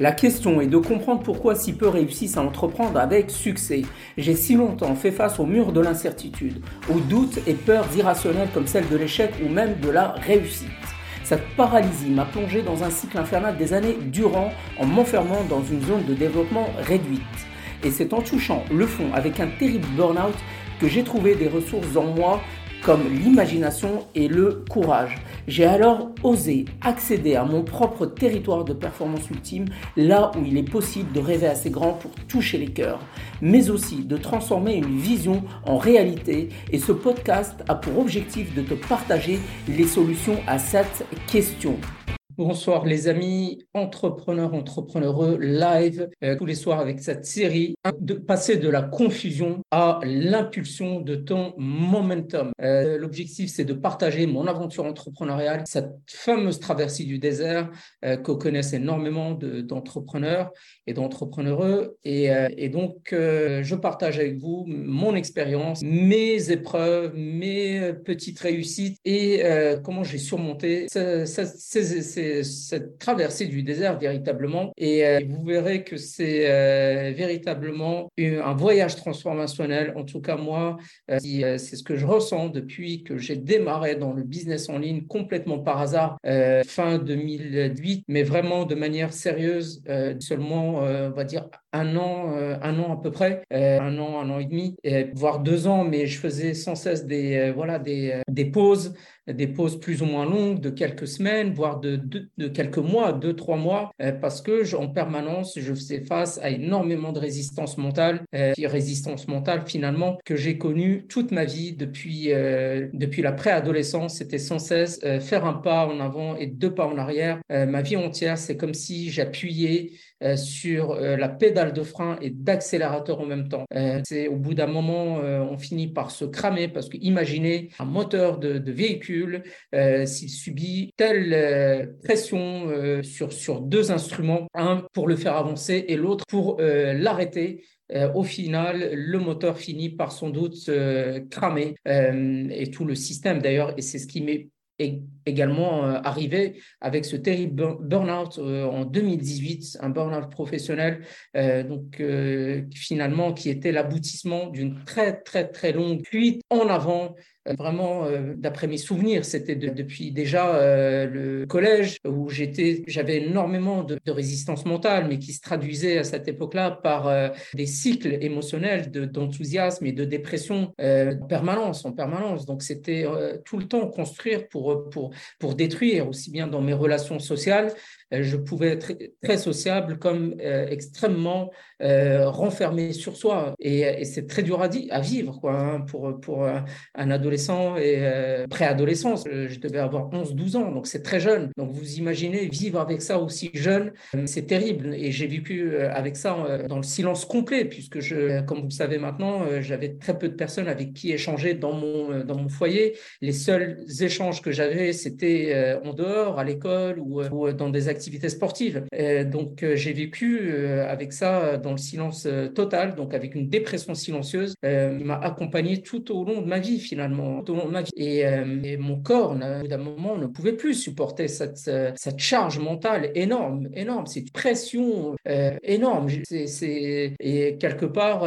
La question est de comprendre pourquoi si peu réussissent à entreprendre avec succès. J'ai si longtemps fait face au mur de l'incertitude, aux doutes et peurs irrationnelles comme celle de l'échec ou même de la réussite. Cette paralysie m'a plongé dans un cycle infernal des années durant en m'enfermant dans une zone de développement réduite. Et c'est en touchant le fond avec un terrible burn-out que j'ai trouvé des ressources en moi comme l'imagination et le courage. J'ai alors osé accéder à mon propre territoire de performance ultime, là où il est possible de rêver assez grand pour toucher les cœurs, mais aussi de transformer une vision en réalité. Et ce podcast a pour objectif de te partager les solutions à cette question. Bonsoir les amis, entrepreneurs, entrepreneureux, live euh, tous les soirs avec cette série, de passer de la confusion à l'impulsion de ton momentum. Euh, l'objectif c'est de partager mon aventure entrepreneuriale, cette fameuse traversée du désert euh, que connaissent énormément d'entrepreneurs et d'entrepreneureux. Et, et, donc je partage avec vous mon expérience, mes épreuves, mes petites réussites et comment j'ai surmonté ces, ces, ces cette traversée du désert véritablement. Et euh, vous verrez que c'est euh, véritablement un voyage transformationnel. En tout cas, moi, euh, c'est ce que je ressens depuis que j'ai démarré dans le business en ligne complètement par hasard fin 2008, mais vraiment de manière sérieuse, seulement, on va dire, un an, un an à peu près, un an, un an et demi, voire deux ans, mais je faisais sans cesse des, voilà, des, des pauses, des pauses plus ou moins longues de quelques semaines, voire de, quelques mois, deux, trois mois, euh, parce que en permanence, je faisais face à énormément de résistance mentale, euh, résistance mentale finalement que j'ai connue toute ma vie depuis, euh, depuis la préadolescence. C'était sans cesse faire un pas en avant et deux pas en arrière. ma vie entière, c'est comme si j'appuyais sur la pédale de frein et d'accélérateur en même temps. c'est au bout d'un moment, on finit par se cramer parce que imaginez un moteur de, véhicule euh, s'il subit telle euh, pression euh, sur, sur deux instruments, un pour le faire avancer et l'autre pour l'arrêter, au final, le moteur finit par sans doute cramer. Et tout le système d'ailleurs, et c'est ce qui m'est également arrivé avec ce terrible burn-out en 2018, un burn-out professionnel, donc finalement qui était l'aboutissement d'une très très très longue fuite en avant euh, vraiment, euh, d'après mes souvenirs, c'était depuis déjà euh, le collège où j'étais, j'avais énormément de, résistance mentale, mais qui se traduisait à cette époque-là par des cycles émotionnels d'enthousiasme et de dépression en permanence, en permanence. Donc c'était tout le temps construire pour, pour, pour détruire, aussi bien dans mes relations sociales euh, je pouvais être très sociable comme euh, extrêmement euh, renfermé sur soi. Et, c'est très dur à, à vivre quoi, hein, pour, pour un adolescent et préadolescent. Je devais avoir 11-12 ans, donc c'est très jeune. Donc vous imaginez vivre avec ça aussi jeune, c'est terrible. Et j'ai vécu avec ça dans le silence complet, puisque, je, comme vous le savez maintenant, j'avais très peu de personnes avec qui échanger dans mon, dans mon foyer. Les seuls échanges que j'avais, c'était en dehors, à l'école ou, dans des activités activité sportive. donc, euh, j'ai vécu euh, avec ça dans le silence euh, total, donc avec une dépression silencieuse. il m'a accompagné tout au long de ma vie, finalement, vie. Et, mon corps, au bout d'un moment, ne pouvait plus supporter cette, charge mentale énorme, énorme, cette pression énorme. C'est, et quelque part,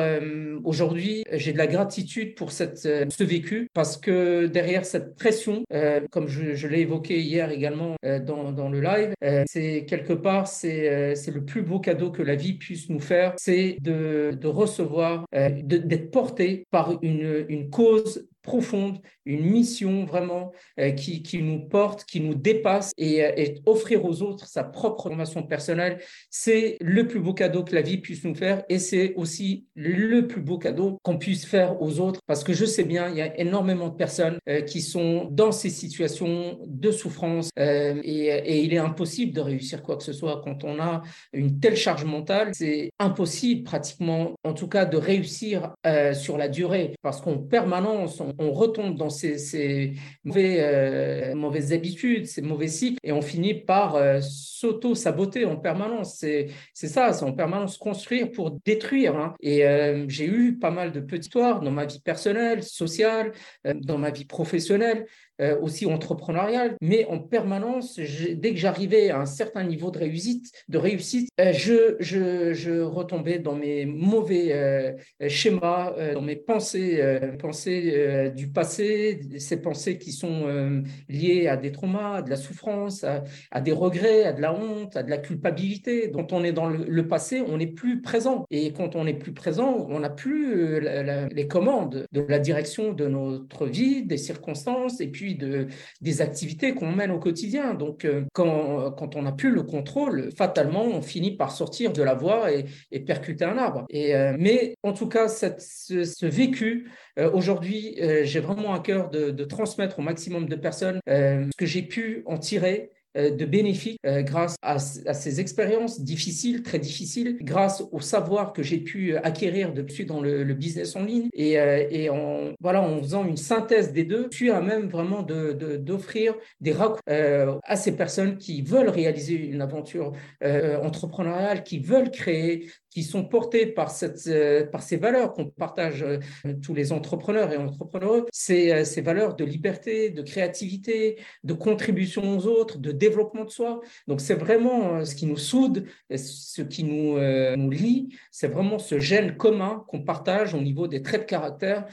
aujourd'hui, j'ai de la gratitude pour cette, ce vécu parce que derrière cette pression, comme je, l'ai évoqué hier également dans, le live, c'est quelque part, euh, c'est le plus beau cadeau que la vie puisse nous faire, c'est de, de, recevoir, euh, d'être porté par une, une cause profonde, une mission vraiment euh, qui, qui, nous porte, qui nous dépasse et, euh, et, offrir aux autres sa propre formation personnelle, c'est le plus beau cadeau que la vie puisse nous faire et c'est aussi le plus beau cadeau qu'on puisse faire aux autres. Parce que je sais bien, il y a énormément de personnes euh, qui sont dans ces situations de souffrance et, et, il est impossible de réussir quoi que ce soit quand on a une telle charge mentale. C'est impossible pratiquement, en tout cas, de réussir sur la durée. Parce qu'en permanence, on, on retombe dans ces, euh, mauvaises habitudes, ces mauvais cycles, et on finit par euh, s'auto-saboter en permanence. C'est ça, c'est en permanence construire pour détruire. Hein. Et euh, j'ai eu pas mal de petites histoires dans ma vie personnelle, sociale, dans ma vie professionnelle, euh, aussi entrepreneurial, mais en permanence, dès que j'arrivais à un certain niveau de réussite, de réussite euh, je, je, je, retombais dans mes mauvais euh, schémas, dans mes pensées, pensées du passé, ces pensées qui sont liées à des traumas, à de la souffrance, à, des regrets, à de la honte, à de la culpabilité. Quand on est dans le, passé, on n'est plus présent. Et quand on n'est plus présent, on n'a plus les commandes de la direction de notre vie, des circonstances, et puis de, des activités qu'on mène au quotidien. Donc, euh, quand, on n'a plus le contrôle, fatalement, on finit par sortir de la voie et, percuter un arbre. Euh, mais en tout cas, ce, vécu, euh, aujourd'hui, j'ai vraiment à cœur de, transmettre au maximum de personnes ce que j'ai pu en tirer de bénéfiques euh, grâce à, ces expériences difficiles, très difficiles, grâce au savoir que j'ai pu acquérir depuis dans le, business en ligne. Et, euh, en, voilà, en faisant une synthèse des deux, je suis à même vraiment d'offrir de, des raccourcis à ces personnes qui veulent réaliser une aventure entrepreneuriale, qui veulent créer qui sont portés par, cette, euh, par ces valeurs qu'on partage euh, tous les entrepreneurs et entrepreneurs, ces, euh, ces valeurs de liberté, de créativité, de contribution aux autres, de développement de soi. Donc c'est vraiment ce qui nous soude, ce qui nous, nous lie, c'est vraiment ce gène commun qu'on partage au niveau des traits de caractère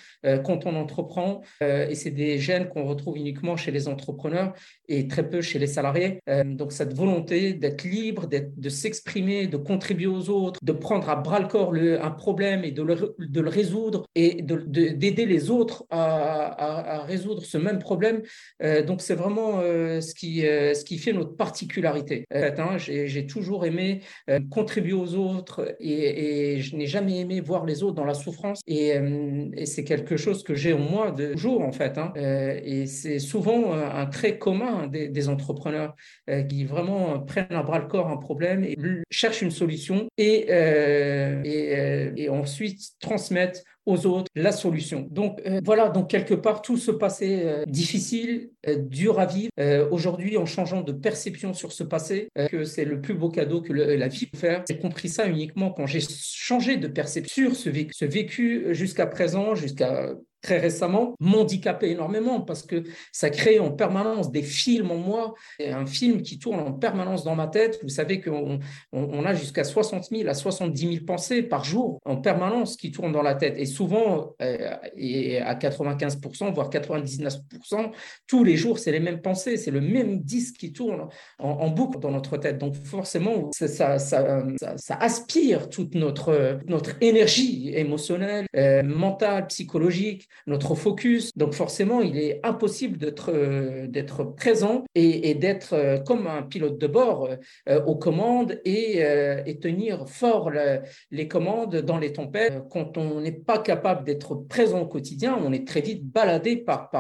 quand on entreprend. et c'est des gènes qu'on retrouve uniquement chez les entrepreneurs et très peu chez les salariés. donc cette volonté d'être libre, de s'exprimer, de contribuer aux autres, de prendre à bras le corps un problème et de le, le résoudre et d'aider les autres à, à, résoudre ce même problème. Euh, donc, c'est vraiment euh, ce, qui, euh, ce qui fait notre particularité. Hein, J'ai toujours aimé contribuer aux autres et, je n'ai jamais aimé voir les autres dans la souffrance. Et, et c'est quelque chose que j'ai en moi de toujours, en fait. Hein. et c'est souvent un trait commun des, entrepreneurs qui vraiment prennent à bras le corps un problème et cherchent une solution et euh, euh, et, ensuite transmettre aux autres la solution. Donc euh, voilà, donc quelque part tout se passait difficile, dur à vivre. Aujourd'hui, en changeant de perception sur ce passé, que c'est le plus beau cadeau que la vie peut faire, j'ai compris ça uniquement quand j'ai changé de perception sur ce ce vécu jusqu'à présent, jusqu'à très récemment m'handicapait énormément parce que ça crée en permanence des films en moi, un film qui tourne en permanence dans ma tête. Vous savez qu'on on, a jusqu'à 60 000 à 70 000 pensées par jour en permanence qui tournent dans la tête. Et souvent, euh, et à 95%, voire 99%, tous les jours, c'est les mêmes pensées, c'est le même disque qui tourne en, boucle dans notre tête. Donc forcément, ça, aspire toute notre, notre énergie émotionnelle, euh, mentale, psychologique notre focus. Donc forcément, il est impossible d'être euh, présent et, d'être euh, comme un pilote de bord euh, aux commandes et, tenir fort les commandes dans les tempêtes. Quand on n'est pas capable d'être présent au quotidien, on est très vite baladé par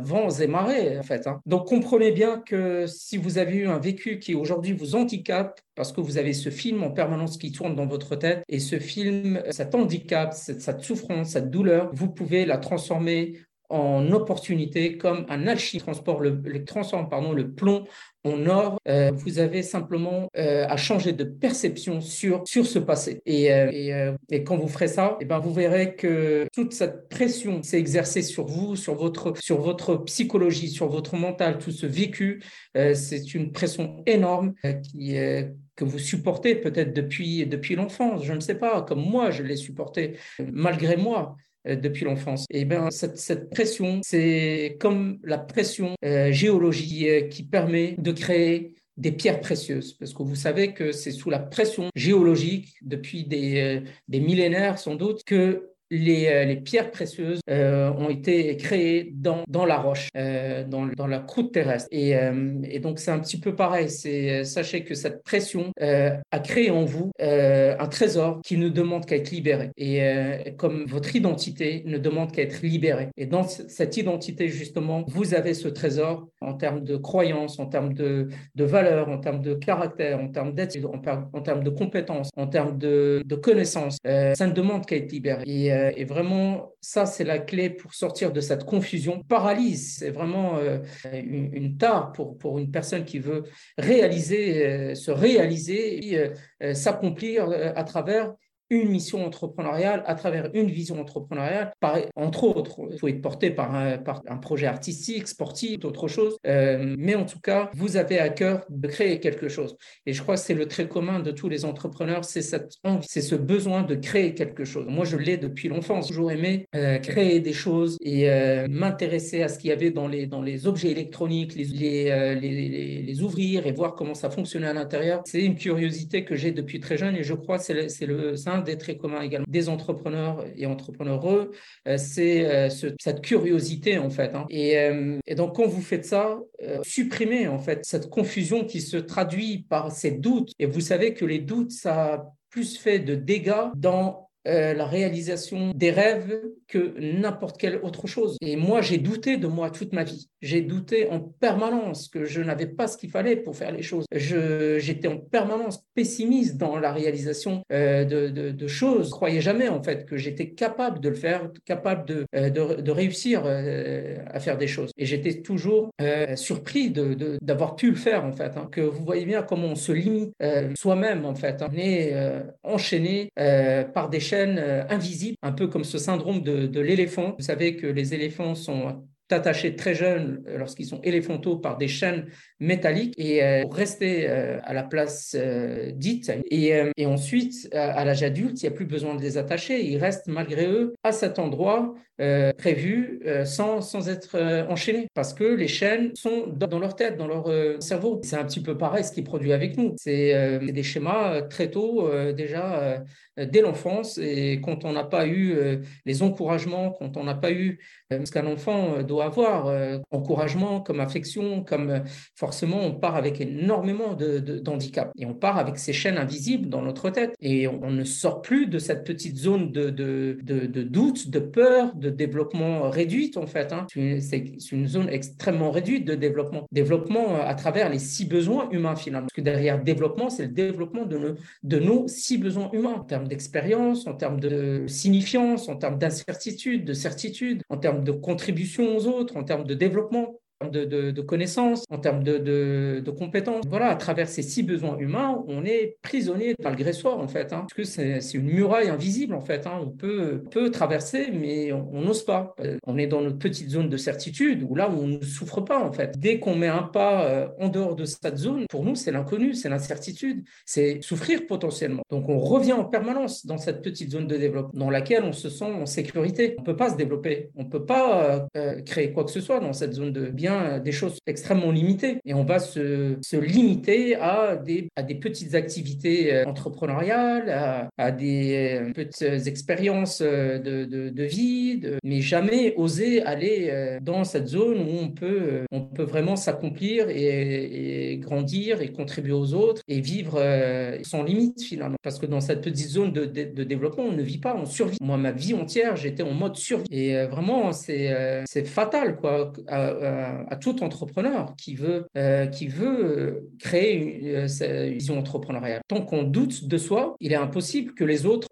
vents et marées, en fait. Hein. Donc comprenez bien que si vous avez eu un vécu qui aujourd'hui vous handicape, parce que vous avez ce film en permanence qui tourne dans votre tête et ce film, cet handicap, cette, cette souffrance, cette douleur, vous pouvez la transformer en opportunité comme un alchimiste transporte le, transforme pardon, le plomb en or. Euh, vous avez simplement euh, à changer de perception sur, sur ce passé. Et, euh, et, quand vous ferez ça, et eh ben, vous verrez que toute cette pression s'est exercée sur vous, sur votre, sur votre psychologie, sur votre mental, tout ce vécu. c'est une pression énorme qui, que vous supportez peut-être depuis, depuis l'enfance. Je ne sais pas, comme moi, je l'ai supporté malgré moi. Euh, depuis l'enfance. Et bien, cette, pression, c'est comme la pression euh, géologique euh, qui permet de créer des pierres précieuses, parce que vous savez que c'est sous la pression géologique depuis des millénaires sans doute que euh, les, pierres précieuses euh, ont été créées dans, dans la roche, euh, dans, dans, la croûte terrestre. Et, donc, c'est un petit peu pareil. Sachez que cette pression a créé en vous un trésor qui ne demande qu'à être libéré. Et comme votre identité ne demande qu'à être libérée. Et dans cette identité, justement, vous avez ce trésor en termes de croyances, en termes de, de valeurs, en termes de caractère, en termes d'attitude, en, en, termes de compétences, en termes de, de connaissances. ça ne demande qu'à être libéré. Et vraiment, ça, c'est la clé pour sortir de cette confusion. Paralyse, c'est vraiment euh, une, une, tare pour, pour une personne qui veut réaliser, euh, se réaliser et s'accomplir à travers une mission entrepreneuriale, à travers une vision entrepreneuriale, par, entre autres. Il faut être porté par un, projet artistique, sportif, autre chose. Euh, mais en tout cas, vous avez à cœur de créer quelque chose. Et je crois que c'est le trait commun de tous les entrepreneurs, c'est cette envie, c'est ce besoin de créer quelque chose. Moi, je l'ai depuis l'enfance. J'ai toujours aimé euh, créer des choses et euh, m'intéresser à ce qu'il y avait dans les, dans les objets électroniques, les, les, les, les, ouvrir et voir comment ça fonctionnait à l'intérieur. C'est une curiosité que j'ai depuis très jeune et je crois que c'est le, un des traits communs également des entrepreneurs et entrepreneureux. c'est cette curiosité en fait. Hein. Et, et, donc quand vous faites ça, supprimez en fait cette confusion qui se traduit par ces doutes. Et vous savez que les doutes, ça a plus fait de dégâts dans euh, la réalisation des rêves que n'importe quelle autre chose. Et moi, j'ai douté de moi toute ma vie. J'ai douté en permanence que je n'avais pas ce qu'il fallait pour faire les choses. J'étais en permanence pessimiste dans la réalisation euh, de, de, choses. Je croyais jamais, en fait, que j'étais capable de le faire, capable de, euh, de réussir à faire des choses. Et j'étais toujours surpris d'avoir pu le faire, en fait. Hein. Que vous voyez bien comment on se limite soi-même, en fait. Hein. On est enchaîné par des chaînes invisibles, un peu comme ce syndrome de l'éléphant. Vous savez que les éléphants sont attachés très jeunes euh, lorsqu'ils sont éléphantaux par des chaînes métalliques et euh, pour rester euh, à la place dite. Et, et ensuite, à, l'âge adulte, il n'y a plus besoin de les attacher. Ils restent malgré eux à cet endroit prévu sans, sans être enchaînés parce que les chaînes sont dans, leur tête, dans leur cerveau. C'est un petit peu pareil ce qui produit avec nous. C'est des schémas très tôt déjà dès l'enfance et quand on n'a pas eu les encouragements, quand on n'a pas eu ce qu'un enfant doit avoir, encouragement comme affection, comme forcément on part avec énormément de, de, et on part avec ces chaînes invisibles dans notre tête et on, ne sort plus de cette petite zone de, de, de, doute, de peur, de développement réduite en fait. Hein. C'est une zone extrêmement réduite de développement. Développement à travers les six besoins humains finalement. Parce que derrière développement, c'est le développement de nos, de nos six besoins humains en termes d'expérience, en termes de signifiance, en termes d'incertitude, de certitude, en termes de contribution aux autres, en termes de développement de, connaissances, en termes de, compétences. Voilà, à travers ces six besoins humains, on est prisonnier malgré soi, en fait, hein, parce que c'est une muraille invisible, en fait. Hein. on peut, traverser, mais on n'ose pas. Euh, on est dans notre petite zone de certitude, où là, on ne souffre pas, en fait. Dès qu'on met un pas euh, en dehors de cette zone, pour nous, c'est l'inconnu, c'est l'incertitude, c'est souffrir potentiellement. Donc, on revient en permanence dans cette petite zone de développement, dans laquelle on se sent en sécurité. On ne peut pas se développer, on ne peut pas euh, créer quoi que ce soit dans cette zone de bien des choses extrêmement limitées. Et on va se, se limiter à des, à des petites activités euh, entrepreneuriales, à, des euh, petites expériences euh, de, de, vie, mais jamais oser aller dans cette zone où on peut, on peut vraiment s'accomplir et, grandir et contribuer aux autres et vivre sans limite finalement. Parce que dans cette petite zone de, de, développement, on ne vit pas, on survit. Moi, ma vie entière, j'étais en mode survie. Et vraiment, c'est fatal quoi, tout entrepreneur qui veut, euh, qui veut euh, créer une, euh, vision entrepreneuriale. Tant qu'on doute de soi, il est impossible que les autres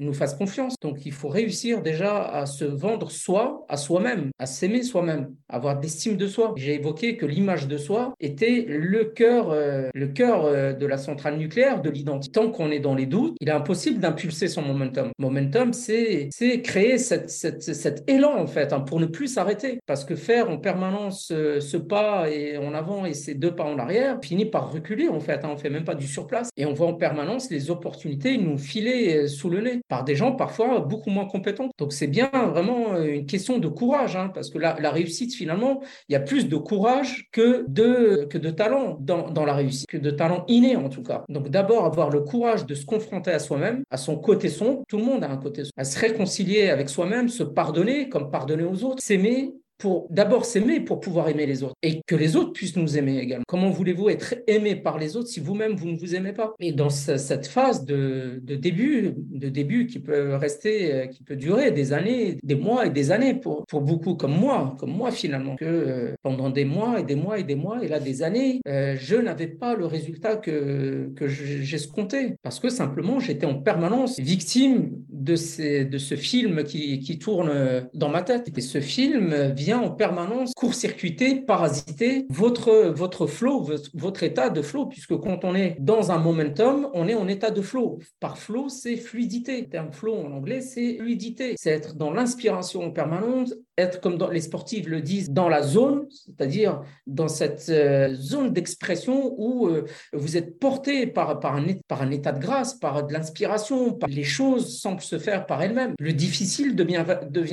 nous fassent confiance. Donc il faut réussir déjà à se vendre soi à soi-même, à s'aimer soi-même, avoir d'estime de soi. J'ai évoqué que l'image de soi était le cœur, le cœur de la centrale nucléaire de l'identité. Tant qu'on est dans les doutes, il est impossible d'impulser son momentum. Momentum, c'est créer cette, cette, cet élan en fait hein, pour ne plus s'arrêter. Parce que faire en permanence ce, pas et en avant et ces deux pas en arrière finit par reculer en fait. Hein, on fait même pas du surplace et on voit en permanence les opportunités nous filer euh, sous le nez par des gens parfois beaucoup moins compétents. Donc c'est bien vraiment euh, une question de courage hein, parce que la, la, réussite finalement, il y a plus de courage que de, que de talent dans, dans la réussite, que de talent inné en tout cas. Donc d'abord avoir le courage de se confronter à soi-même, à son côté sombre. Tout le monde a un côté sombre. À se réconcilier avec soi-même, se pardonner comme pardonner aux autres, s'aimer pour d'abord s'aimer pour pouvoir aimer les autres et que les autres puissent nous aimer également. Comment voulez-vous être aimé par les autres si vous-même vous ne vous aimez pas? Et dans cette phase de, début, de début qui peut rester, euh, qui peut durer des années, des mois et des années pour, pour beaucoup comme moi, comme moi finalement, que euh, pendant des mois et des mois et des mois et là des années, euh, je n'avais pas le résultat que, que j'escomptais parce que simplement j'étais en permanence victime de, ces, de ce film qui, qui tourne dans ma tête. Et ce film vient en permanence court-circuiter, parasiter votre, votre flow, votre, état de flow, puisque quand on est dans un momentum, on est en état de flow. Par flow, c'est fluidité. Le terme flow en anglais, c'est fluidité. C'est être dans l'inspiration permanente, être comme les sportifs le disent, dans la zone, c'est-à-dire dans cette euh, zone d'expression où euh, vous êtes porté par, un, état de grâce, par de l'inspiration, les choses semblent se faire par elles-mêmes. Le difficile devient,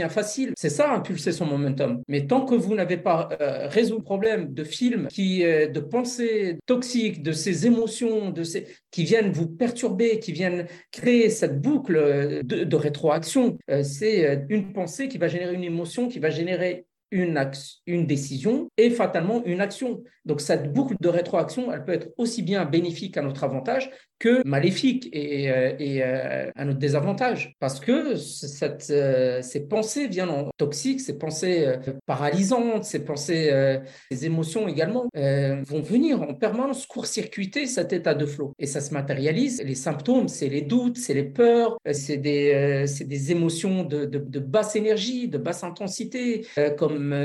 facile. C'est ça, impulser son momentum. Mais tant que vous n'avez pas euh, résolu le problème de films, de pensées toxiques, de ces émotions, qui viennent vous perturber, qui viennent créer cette boucle de rétroaction, c'est une pensée qui va générer une émotion qui va générer une, décision et fatalement une action. Donc cette boucle de rétroaction, elle peut être aussi bien bénéfique à notre avantage que maléfique et, euh, et euh, à notre désavantage. Parce que cette, euh, ces pensées viennent en toxiques, ces pensées paralysantes, ces pensées, ces émotions également, vont venir en permanence court-circuiter cet état de flot. Et ça se matérialise. Les symptômes, c'est les doutes, c'est les peurs, c'est des, des émotions de, de, de, basse énergie, de basse intensité, comme,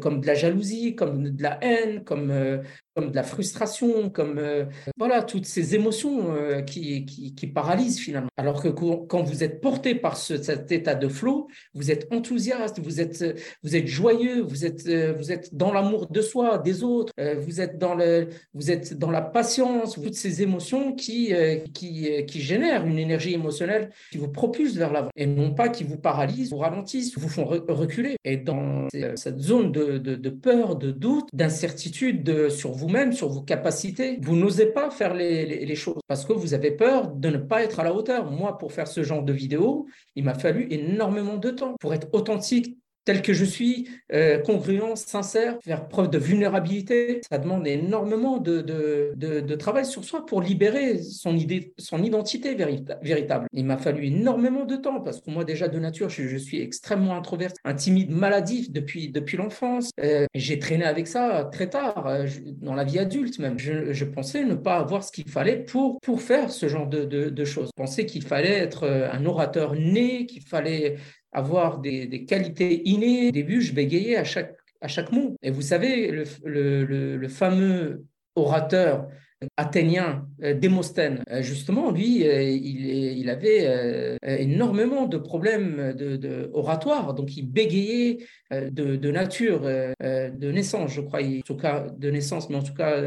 comme de la jalousie, comme de la haine, comme comme de la frustration, comme euh, voilà toutes ces émotions euh, qui, qui, paralysent finalement. Alors que quand vous êtes porté par cet état de flot, vous êtes enthousiaste, vous êtes vous êtes joyeux, vous êtes euh, vous êtes dans l'amour de soi, des autres, vous êtes dans le vous êtes dans la patience, toutes ces émotions qui qui qui génèrent une énergie émotionnelle qui vous propulse vers l'avant et non pas qui vous paralysent, vous ralentissent, vous font reculer. Et dans cette zone de, de, de peur, de doute, d'incertitude sur vous vous-même, sur vos capacités. Vous n'osez pas faire les, choses parce que vous avez peur de ne pas être à la hauteur. Moi, pour faire ce genre de vidéo, il m'a fallu énormément de temps pour être authentique, tel que je suis, euh, congruent, sincère, faire preuve de vulnérabilité. Ça demande énormément de, de, travail sur soi pour libérer son, idée, son identité véritable. Il m'a fallu énormément de temps parce que moi déjà de nature, je, suis extrêmement introverti, un timide maladif depuis, depuis l'enfance. Euh, j'ai traîné avec ça très tard, euh, dans la vie adulte même. Je, je, pensais ne pas avoir ce qu'il fallait pour, pour faire ce genre de, de choses. Je pensais qu'il fallait être un orateur né, qu'il fallait avoir des, qualités innées. Au début, je bégayais à chaque, mot. Et vous savez, le fameux orateur athénien, euh, Démosthène. Euh, justement, lui, euh, il, avait énormément de problèmes de, oratoires, donc il bégayait de, nature, de naissance, je crois, en tout cas de naissance, mais en tout cas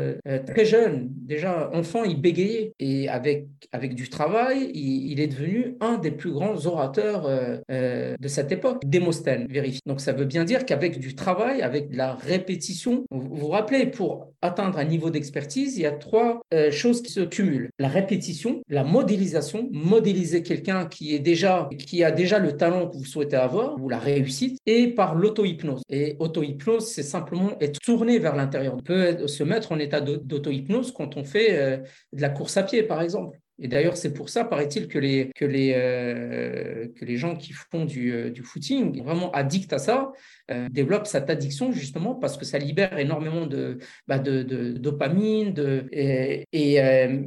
très jeune, déjà enfant, il bégayait. Et avec, avec du travail, il, est devenu un des plus grands orateurs de cette époque, Démosthène, vérifie. Donc ça veut bien dire qu'avec du travail, avec de la répétition, vous vous rappelez, pour atteindre un niveau d'expertise, il y a trois euh, choses qui se cumulent. La répétition, la modélisation, modéliser quelqu'un qui est déjà, qui a déjà le talent que vous souhaitez avoir, ou la réussite, et par l'auto-hypnose. Et auto-hypnose, c'est simplement être tourné vers l'intérieur. On peut se mettre en état d'auto-hypnose quand on fait euh, de la course à pied, par exemple. Et d'ailleurs, c'est pour ça, paraît-il, que les, que, les, euh, que les gens qui font du, euh, du footing, vraiment addicts à ça, euh, développent cette addiction justement parce que ça libère énormément de, bah de, de, dopamine de, et,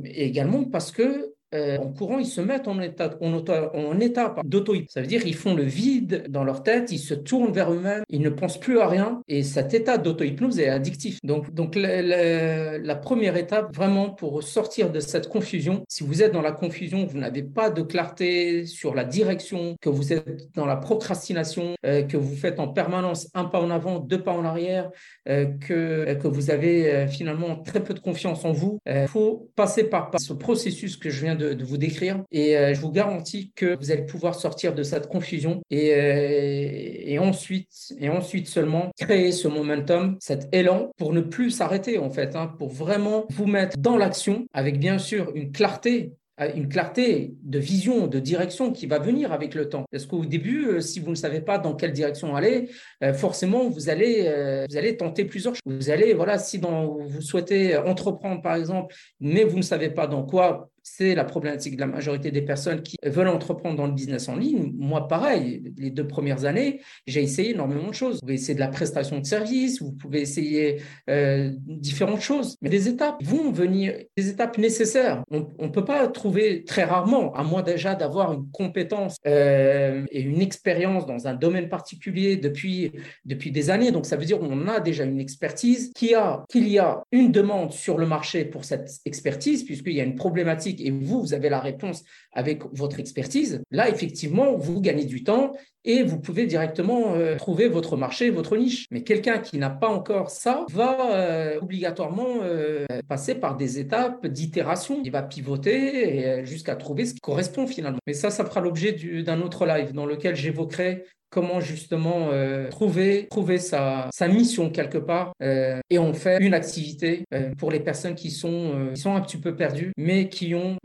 également parce que euh, en courant, ils se mettent en état, en, état dauto Ça veut dire qu'ils font le vide dans leur tête, ils se tournent vers eux-mêmes, ils ne pensent plus à rien. Et cet état d'auto-hypnose est addictif. Donc, donc la, la, première étape, vraiment, pour sortir de cette confusion, si vous êtes dans la confusion, vous n'avez pas de clarté sur la direction, que vous êtes dans la procrastination, euh, que vous faites en permanence un pas en avant, deux pas en arrière, euh, que, que vous avez finalement très peu de confiance en vous, il faut passer par, par ce processus que je viens de de, vous décrire. Et euh, je vous garantis que vous allez pouvoir sortir de cette confusion et, euh, et, ensuite, et ensuite seulement créer ce momentum, cet élan pour ne plus s'arrêter en fait, hein, pour vraiment vous mettre dans l'action avec bien sûr une clarté une clarté de vision, de direction qui va venir avec le temps. Parce qu'au début, euh, si vous ne savez pas dans quelle direction aller, euh, forcément, vous allez, euh, vous allez tenter plusieurs choses. Vous allez, voilà, si vous souhaitez entreprendre, par exemple, mais vous ne savez pas dans quoi c'est la problématique de la majorité des personnes qui veulent entreprendre dans le business en ligne. Moi, pareil, les deux premières années, j'ai essayé énormément de choses. Vous pouvez essayer de la prestation de service, vous pouvez essayer euh, différentes choses, mais des étapes vont venir, des étapes nécessaires. On ne peut pas trouver très rarement, à moins déjà d'avoir une compétence euh, et une expérience dans un domaine particulier depuis, depuis des années. Donc, ça veut dire qu'on a déjà une expertise, qu'il y a une demande sur le marché pour cette expertise, puisqu'il y a une problématique et vous, vous avez la réponse avec votre expertise. Là, effectivement, vous gagnez du temps et vous pouvez directement euh, trouver votre marché, votre niche. Mais quelqu'un qui n'a pas encore ça va euh, obligatoirement euh, passer par des étapes d'itération. Il va pivoter jusqu'à trouver ce qui correspond finalement. Mais ça, ça fera l'objet d'un autre live dans lequel j'évoquerai comment justement euh, trouver, trouver sa, sa, mission quelque part euh, et on fait une activité euh, pour les personnes qui sont, qui sont un petit peu perdues, mais qui ont,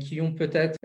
qui ont peut-être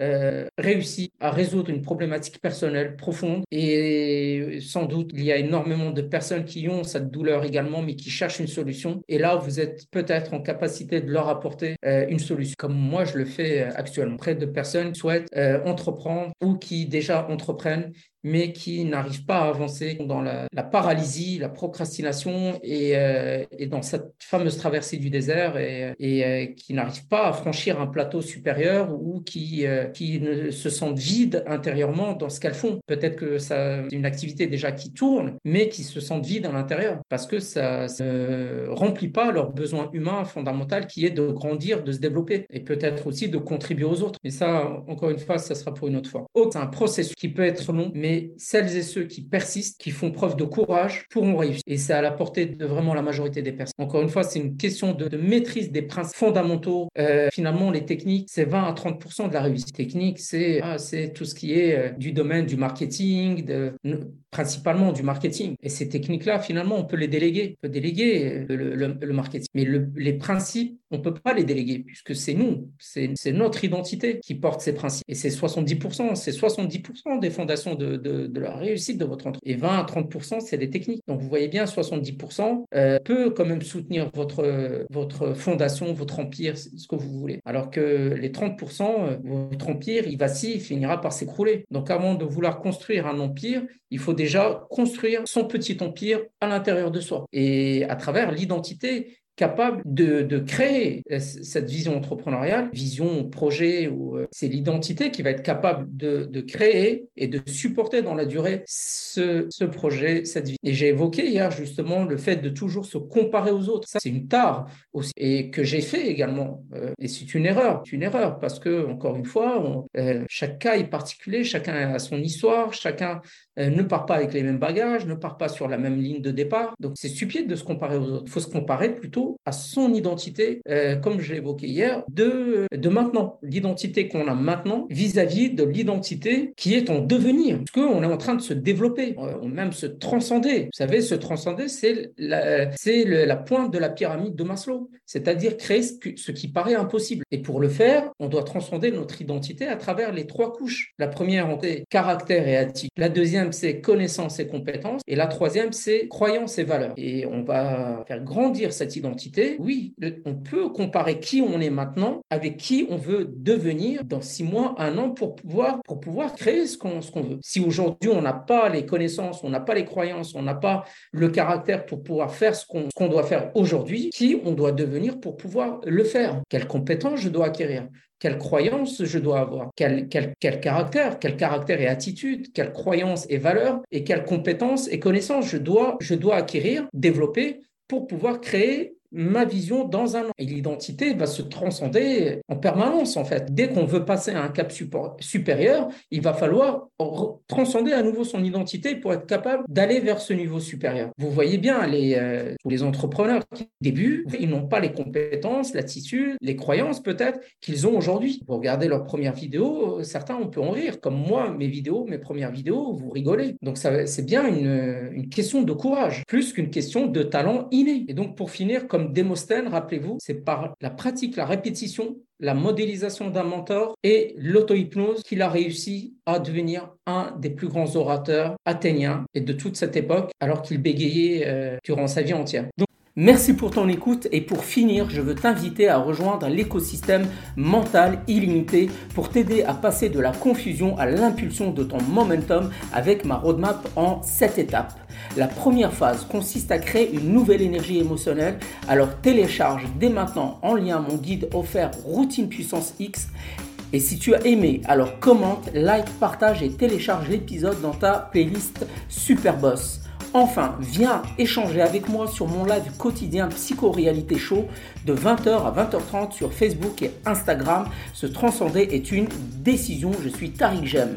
réussi à résoudre une problématique personnelle profonde. Et sans doute, il y a énormément de personnes qui ont cette douleur également, mais qui cherchent une solution. Et là, vous êtes peut-être en capacité de leur apporter une solution, comme moi je le fais actuellement. Près de personnes qui souhaitent entreprendre ou qui déjà entreprennent mais qui n'arrivent pas à avancer dans la, paralysie, la procrastination et, euh, et, dans cette fameuse traversée du désert et, euh, qui n'arrivent pas à franchir un plateau supérieur ou qui, euh, qui se sentent vides intérieurement dans ce qu'elles font. Peut-être que c'est une activité déjà qui tourne, mais qui se sentent vides à l'intérieur parce que ça ne remplit pas leur besoin humain fondamental qui est de grandir, de se développer et peut-être aussi de contribuer aux autres. Mais ça, encore une fois, ça sera pour une autre fois. C'est un processus qui peut être long, mais celles et ceux qui persistent, qui font preuve de courage, pourront réussir. Et c'est à la portée de vraiment la majorité des personnes. Encore une fois, c'est une question de, maîtrise des principes fondamentaux. Euh, finalement, les techniques, c'est 20 à 30% de la réussite technique. C'est ah, tout ce qui est euh, du domaine du marketing, principalement du marketing. Et ces techniques-là, finalement, on peut les déléguer. On peut déléguer le, le, marketing. Mais les principes, on ne peut pas les déléguer puisque c'est nous, c'est notre identité qui porte ces principes. Et c'est 70%, c'est 70% des fondations de, de, la réussite de votre entreprise. Et 20 à 30%, c'est des techniques. Donc vous voyez bien, 70% euh, peut quand même soutenir votre, votre fondation, votre empire, ce que vous voulez. Alors que les 30%, euh, votre empire, il vacille, il finira par s'écrouler. Donc avant de vouloir construire un empire, il faut déjà construire son petit empire à l'intérieur de soi. Et à travers l'identité capable de, de, créer cette vision entrepreneuriale, vision, projet, euh, c'est l'identité qui va être capable de, de, créer et de supporter dans la durée ce, ce projet, cette vie. Et j'ai évoqué hier justement le fait de toujours se comparer aux autres. Ça, c'est une tare aussi, et que j'ai fait également. Euh, et c'est une erreur, c'est une erreur parce que encore une fois, euh, chaque cas est particulier, chacun a son histoire, chacun ne part pas avec les mêmes bagages, ne part pas sur la même ligne de départ. Donc c'est stupide de se comparer aux autres. Il faut se comparer plutôt à son identité, euh, comme je évoqué hier, de, de maintenant, l'identité qu'on a maintenant vis-à-vis de l'identité qui est en devenir, parce qu'on est en train de se développer, euh, même se transcender. Vous savez, se transcender, c'est la, c'est la pointe de la pyramide de Maslow, c'est-à-dire créer ce, qui paraît impossible. Et pour le faire, on doit transcender notre identité à travers les trois couches. La première, c'est caractère et attitude. La deuxième, c'est connaissance et compétences. Et la troisième, c'est croyance et valeur. Et on va faire grandir cette identité oui, on peut comparer qui on est maintenant avec qui on veut devenir dans six mois, un an pour pouvoir, pour pouvoir créer ce qu'on veut. Si aujourd'hui on n'a pas les connaissances, on n'a pas les croyances, on n'a pas le caractère pour pouvoir faire ce qu'on doit faire aujourd'hui, qui on doit devenir pour pouvoir le faire? Quelles compétences je dois acquérir? Quelle croyance je dois avoir, quel, quel, quel, caractère, quel caractère et attitude, quelle croyance et valeur, et quelles compétences et connaissances je dois, je dois acquérir, développer pour pouvoir créer ma vision dans un an. Et l'identité va se transcender en permanence, en fait. Dès qu'on veut passer à un cap supérieur, il va falloir transcender à nouveau son identité pour être capable d'aller vers ce niveau supérieur. Vous voyez bien, les, euh, les entrepreneurs qui débutent, ils n'ont pas les compétences, l'attitude, les croyances peut-être qu'ils ont aujourd'hui. Vous regardez leurs premières vidéos, certains, on peut en rire. Comme moi, mes vidéos, mes premières vidéos, vous rigolez. Donc, c'est bien une, une question de courage, plus qu'une question de talent inné. Et donc, pour finir, comme Démosthène, rappelez-vous, c'est par la pratique, la répétition, la modélisation d'un mentor et l'auto-hypnose qu'il a réussi à devenir un des plus grands orateurs athéniens et de toute cette époque, alors qu'il bégayait euh, durant sa vie entière. Merci pour ton écoute et pour finir, je veux t'inviter à rejoindre l'écosystème mental illimité pour t'aider à passer de la confusion à l'impulsion de ton momentum avec ma roadmap en 7 étapes. La première phase consiste à créer une nouvelle énergie émotionnelle, alors télécharge dès maintenant en lien mon guide offert Routine Puissance X et si tu as aimé, alors commente, like, partage et télécharge l'épisode dans ta playlist Superboss. Enfin, viens échanger avec moi sur mon live quotidien Psycho-Réalité Show de 20h à 20h30 sur Facebook et Instagram. Se transcender est une décision. Je suis Tariq Jem.